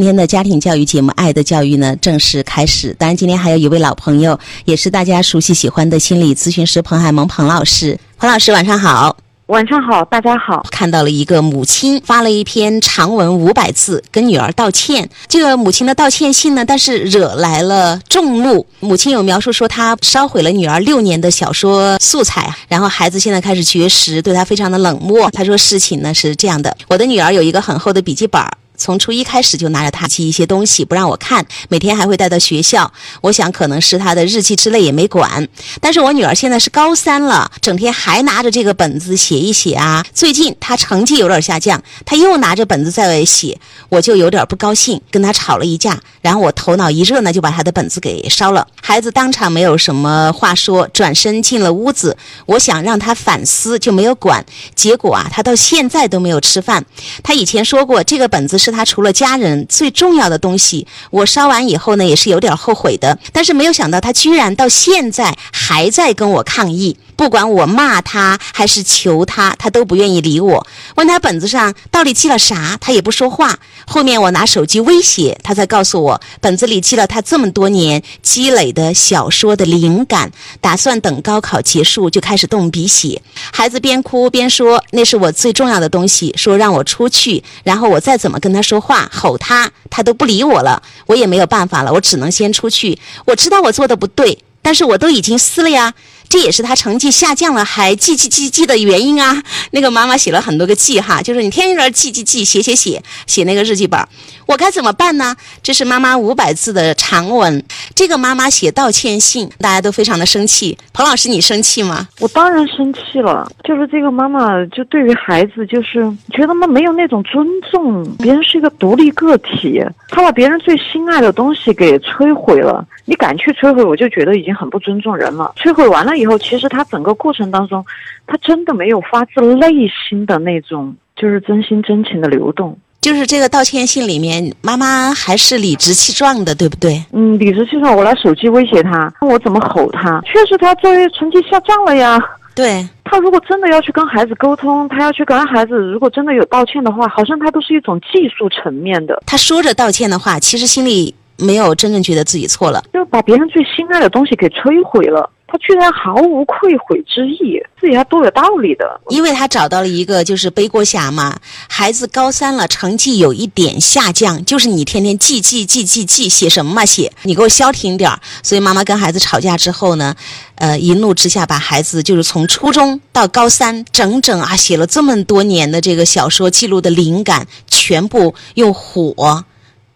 今天的家庭教育节目《爱的教育》呢正式开始。当然，今天还有一位老朋友，也是大家熟悉喜欢的心理咨询师彭海萌彭老师。彭老师，晚上好。晚上好，大家好。看到了一个母亲发了一篇长文五百字，跟女儿道歉。这个母亲的道歉信呢，但是惹来了众怒。母亲有描述说，她烧毁了女儿六年的小说素材，然后孩子现在开始绝食，对她非常的冷漠。她说事情呢是这样的：我的女儿有一个很厚的笔记本。从初一开始就拿着他记一些东西，不让我看，每天还会带到学校。我想可能是他的日记之类也没管。但是我女儿现在是高三了，整天还拿着这个本子写一写啊。最近她成绩有点下降，她又拿着本子在写，我就有点不高兴，跟她吵了一架。然后我头脑一热呢，就把她的本子给烧了。孩子当场没有什么话说，转身进了屋子。我想让他反思，就没有管。结果啊，他到现在都没有吃饭。他以前说过，这个本子是。他除了家人最重要的东西，我烧完以后呢，也是有点后悔的。但是没有想到，他居然到现在还在跟我抗议。不管我骂他还是求他，他都不愿意理我。问他本子上到底记了啥，他也不说话。后面我拿手机威胁他，才告诉我本子里记了他这么多年积累的小说的灵感，打算等高考结束就开始动笔写。孩子边哭边说：“那是我最重要的东西。”说让我出去，然后我再怎么跟他说话，吼他，他都不理我了。我也没有办法了，我只能先出去。我知道我做的不对，但是我都已经撕了呀。这也是他成绩下降了还记记记记的原因啊！那个妈妈写了很多个记哈，就是你天天在那记记记写写写写那个日记本，我该怎么办呢？这是妈妈五百字的长文，这个妈妈写道歉信，大家都非常的生气。彭老师，你生气吗？我当然生气了，就是这个妈妈就对于孩子就是觉得妈没有那种尊重，别人是一个独立个体，她把别人最心爱的东西给摧毁了。你敢去摧毁，我就觉得已经很不尊重人了。摧毁完了以后，其实他整个过程当中，他真的没有发自内心的那种，就是真心真情的流动。就是这个道歉信里面，妈妈还是理直气壮的，对不对？嗯，理直气壮。我拿手机威胁他，我怎么吼他？确实，他作业成绩下降了呀。对他，如果真的要去跟孩子沟通，他要去跟孩子，如果真的有道歉的话，好像他都是一种技术层面的。他说着道歉的话，其实心里。没有真正觉得自己错了，就把别人最心爱的东西给摧毁了。他居然毫无愧悔之意，自己还多有道理的。因为他找到了一个就是背锅侠嘛。孩子高三了，成绩有一点下降，就是你天天记记记记记，写什么嘛写？你给我消停点儿。所以妈妈跟孩子吵架之后呢，呃，一怒之下把孩子就是从初中到高三，整整啊写了这么多年的这个小说记录的灵感，全部用火。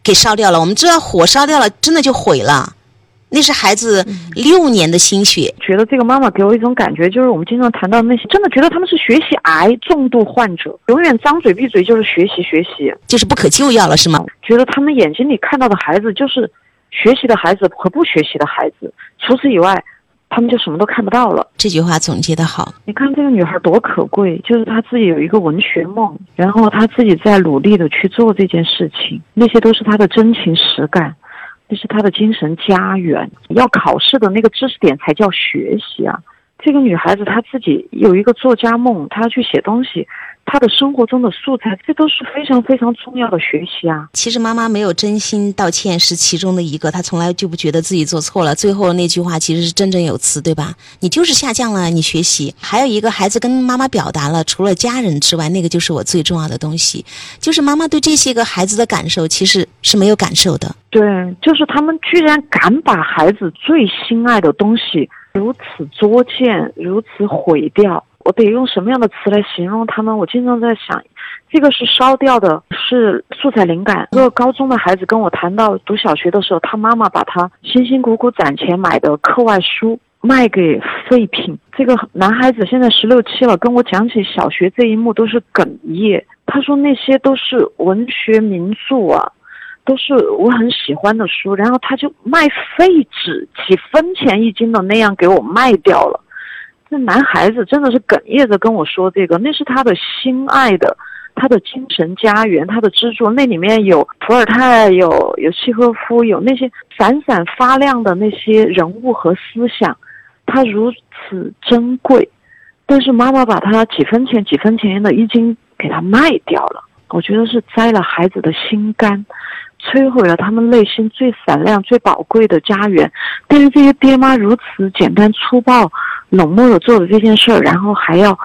给烧掉了，我们知道火烧掉了，真的就毁了。那是孩子六年的心血。觉得这个妈妈给我一种感觉，就是我们经常谈到那些，真的觉得他们是学习癌重度患者，永远张嘴闭嘴就是学习学习，就是不可救药了，是吗？觉得他们眼睛里看到的孩子就是学习的孩子和不学习的孩子，除此以外。他们就什么都看不到了。这句话总结的好。你看这个女孩多可贵，就是她自己有一个文学梦，然后她自己在努力的去做这件事情，那些都是她的真情实感，这是他的精神家园。要考试的那个知识点才叫学习啊！这个女孩子她自己有一个作家梦，她要去写东西。她的生活中的素材，这都是非常非常重要的学习啊。其实妈妈没有真心道歉是其中的一个，她从来就不觉得自己做错了。最后那句话其实是振振有词，对吧？你就是下降了，你学习。还有一个孩子跟妈妈表达了，除了家人之外，那个就是我最重要的东西。就是妈妈对这些个孩子的感受其实是没有感受的。对，就是他们居然敢把孩子最心爱的东西如此作践，如此毁掉。我得用什么样的词来形容他们？我经常在想，这个是烧掉的，是素材灵感。一个高中的孩子跟我谈到读小学的时候，他妈妈把他辛辛苦苦攒钱买的课外书卖给废品。这个男孩子现在十六七了，跟我讲起小学这一幕都是哽咽。他说那些都是文学名著啊，都是我很喜欢的书，然后他就卖废纸，几分钱一斤的那样给我卖掉了。那男孩子真的是哽咽着跟我说：“这个，那是他的心爱的，他的精神家园，他的支柱。那里面有伏尔泰，有有契诃夫，有那些闪闪发亮的那些人物和思想，他如此珍贵。但是妈妈把他几分钱、几分钱的一斤给他卖掉了，我觉得是摘了孩子的心肝，摧毁了他们内心最闪亮、最宝贵的家园。但是这些爹妈如此简单粗暴、冷漠的做的这件事儿，然后还要。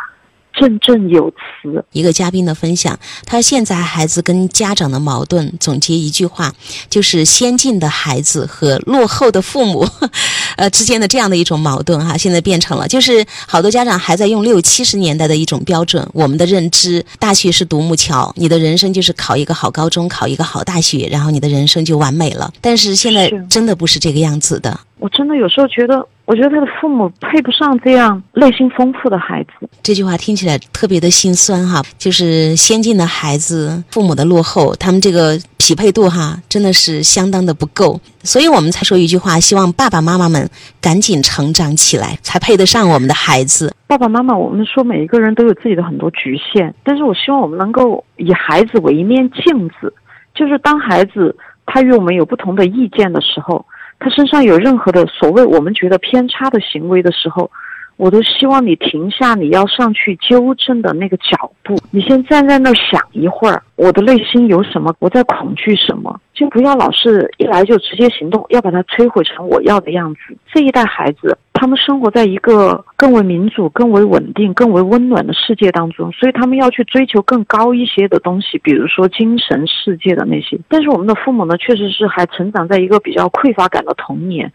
振振有词。一个嘉宾的分享，他现在孩子跟家长的矛盾，总结一句话，就是先进的孩子和落后的父母，呃之间的这样的一种矛盾哈，现在变成了，就是好多家长还在用六七十年代的一种标准，我们的认知，大学是独木桥，你的人生就是考一个好高中，考一个好大学，然后你的人生就完美了。但是现在真的不是这个样子的。我真的有时候觉得。我觉得他的父母配不上这样内心丰富的孩子。这句话听起来特别的心酸哈，就是先进的孩子，父母的落后，他们这个匹配度哈，真的是相当的不够。所以我们才说一句话，希望爸爸妈妈们赶紧成长起来，才配得上我们的孩子。爸爸妈妈，我们说每一个人都有自己的很多局限，但是我希望我们能够以孩子为一面镜子，就是当孩子他与我们有不同的意见的时候。他身上有任何的所谓我们觉得偏差的行为的时候，我都希望你停下你要上去纠正的那个脚步。你先站在那儿想一会儿，我的内心有什么？我在恐惧什么？就不要老是一来就直接行动，要把它摧毁成我要的样子。这一代孩子。他们生活在一个更为民主、更为稳定、更为温暖的世界当中，所以他们要去追求更高一些的东西，比如说精神世界的那些。但是我们的父母呢，确实是还成长在一个比较匮乏感的童年，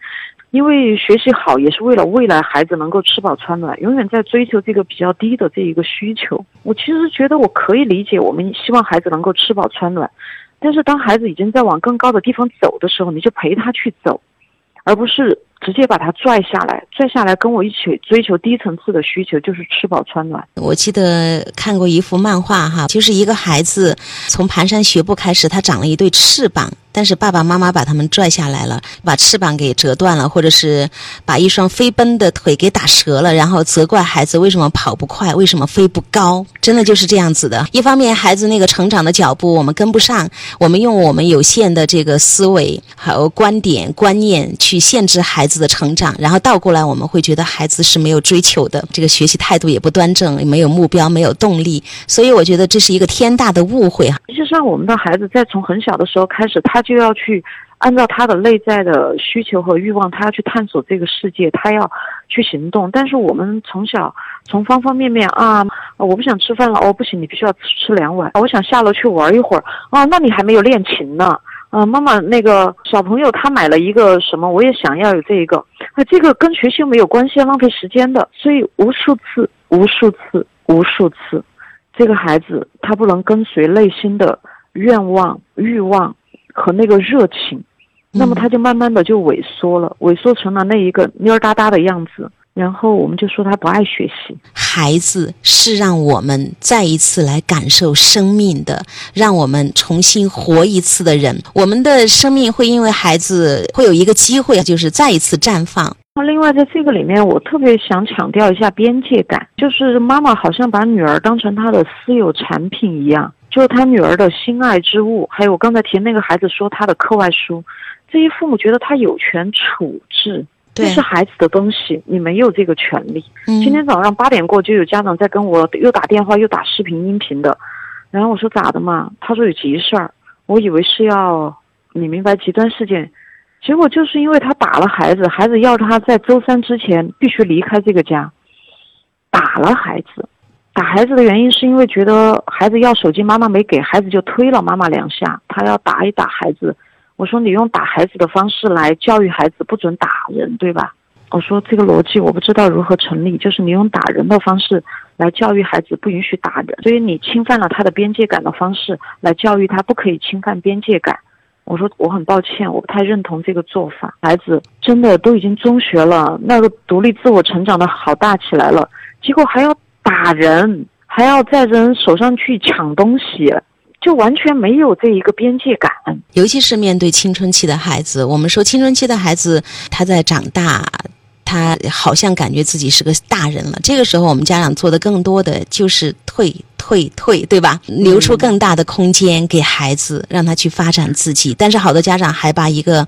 因为学习好也是为了未来孩子能够吃饱穿暖，永远在追求这个比较低的这一个需求。我其实觉得我可以理解，我们希望孩子能够吃饱穿暖，但是当孩子已经在往更高的地方走的时候，你就陪他去走，而不是。直接把他拽下来，拽下来跟我一起追求低层次的需求，就是吃饱穿暖。我记得看过一幅漫画哈，就是一个孩子从蹒跚学步开始，他长了一对翅膀。但是爸爸妈妈把他们拽下来了，把翅膀给折断了，或者是把一双飞奔的腿给打折了，然后责怪孩子为什么跑不快，为什么飞不高，真的就是这样子的。一方面，孩子那个成长的脚步我们跟不上，我们用我们有限的这个思维还有观点观念去限制孩子的成长，然后倒过来我们会觉得孩子是没有追求的，这个学习态度也不端正，没有目标，没有动力。所以我觉得这是一个天大的误会。实际上，我们的孩子在从很小的时候开始，他他就要去按照他的内在的需求和欲望，他要去探索这个世界，他要去行动。但是我们从小从方方面面啊，我不想吃饭了，哦不行，你必须要吃两碗。我想下楼去玩一会儿啊，那你还没有练琴呢。啊，妈妈，那个小朋友他买了一个什么，我也想要有这一个。啊，这个跟学习没有关系，浪费时间的。所以无数次、无数次、无数次，这个孩子他不能跟随内心的愿望、欲望。和那个热情，那么他就慢慢的就萎缩了，萎缩成了那一个蔫儿哒哒的样子。然后我们就说他不爱学习。孩子是让我们再一次来感受生命的，让我们重新活一次的人。我们的生命会因为孩子会有一个机会，就是再一次绽放。那另外在这个里面，我特别想强调一下边界感，就是妈妈好像把女儿当成她的私有产品一样。就是他女儿的心爱之物，还有我刚才提那个孩子说他的课外书，这些父母觉得他有权处置，这是孩子的东西，你没有这个权利。今天早上八点过就有家长在跟我又打电话又打视频音频的，然后我说咋的嘛？他说有急事儿，我以为是要你明白极端事件，结果就是因为他打了孩子，孩子要他在周三之前必须离开这个家，打了孩子。打孩子的原因是因为觉得孩子要手机，妈妈没给，孩子就推了妈妈两下。他要打一打孩子，我说你用打孩子的方式来教育孩子，不准打人，对吧？我说这个逻辑我不知道如何成立，就是你用打人的方式来教育孩子，不允许打人，所以你侵犯了他的边界感的方式来教育他，不可以侵犯边界感。我说我很抱歉，我不太认同这个做法。孩子真的都已经中学了，那个独立自我成长的好大起来了，结果还要。打人还要在人手上去抢东西，就完全没有这一个边界感。尤其是面对青春期的孩子，我们说青春期的孩子他在长大，他好像感觉自己是个大人了。这个时候，我们家长做的更多的就是退退退，对吧？留出更大的空间给孩子，让他去发展自己。但是，好多家长还把一个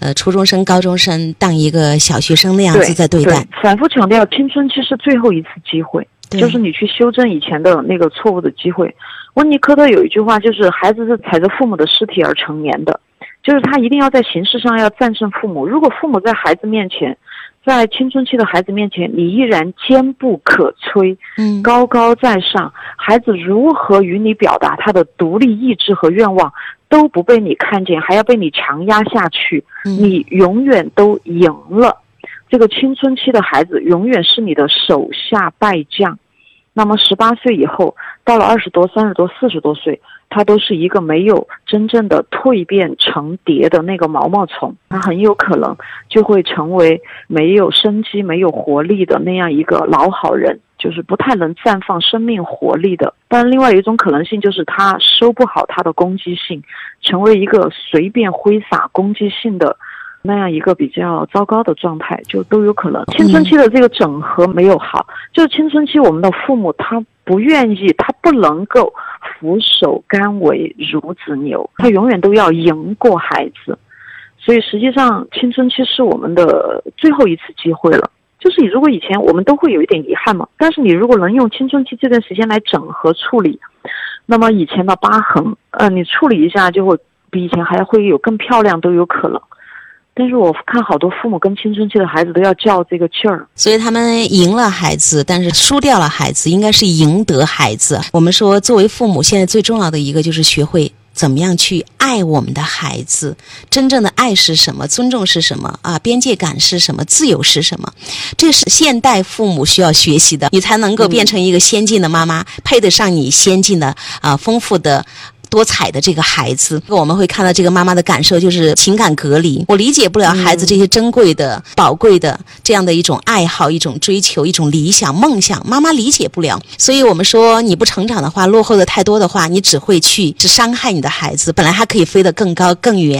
呃初中生、高中生当一个小学生那样子在对待。反复强调，青春期是最后一次机会。就是你去修正以前的那个错误的机会。温尼科特有一句话，就是孩子是踩着父母的尸体而成年的。就是他一定要在形式上要战胜父母。如果父母在孩子面前，在青春期的孩子面前，你依然坚不可摧，嗯，高高在上，孩子如何与你表达他的独立意志和愿望，都不被你看见，还要被你强压下去，嗯你永远都赢了。这个青春期的孩子永远是你的手下败将。那么十八岁以后，到了二十多、三十多、四十多岁，他都是一个没有真正的蜕变成蝶的那个毛毛虫，他很有可能就会成为没有生机、没有活力的那样一个老好人，就是不太能绽放生命活力的。但另外一种可能性就是他收不好他的攻击性，成为一个随便挥洒攻击性的。那样一个比较糟糕的状态，就都有可能。青春期的这个整合没有好，就是青春期我们的父母他不愿意，他不能够俯首甘为孺子牛，他永远都要赢过孩子。所以实际上，青春期是我们的最后一次机会了。就是你如果以前我们都会有一点遗憾嘛，但是你如果能用青春期这段时间来整合处理，那么以前的疤痕，呃，你处理一下就会比以前还会有更漂亮都有可能。但是我看好多父母跟青春期的孩子都要较这个劲儿，所以他们赢了孩子，但是输掉了孩子，应该是赢得孩子。我们说，作为父母，现在最重要的一个就是学会怎么样去爱我们的孩子。真正的爱是什么？尊重是什么？啊，边界感是什么？自由是什么？这是现代父母需要学习的，你才能够变成一个先进的妈妈，配得上你先进的啊丰富的。多彩的这个孩子，我们会看到这个妈妈的感受就是情感隔离，我理解不了孩子这些珍贵的、宝贵的这样的一种爱好、一种追求、一种理想、梦想，妈妈理解不了。所以我们说，你不成长的话，落后的太多的话，你只会去只伤害你的孩子。本来他可以飞得更高更远，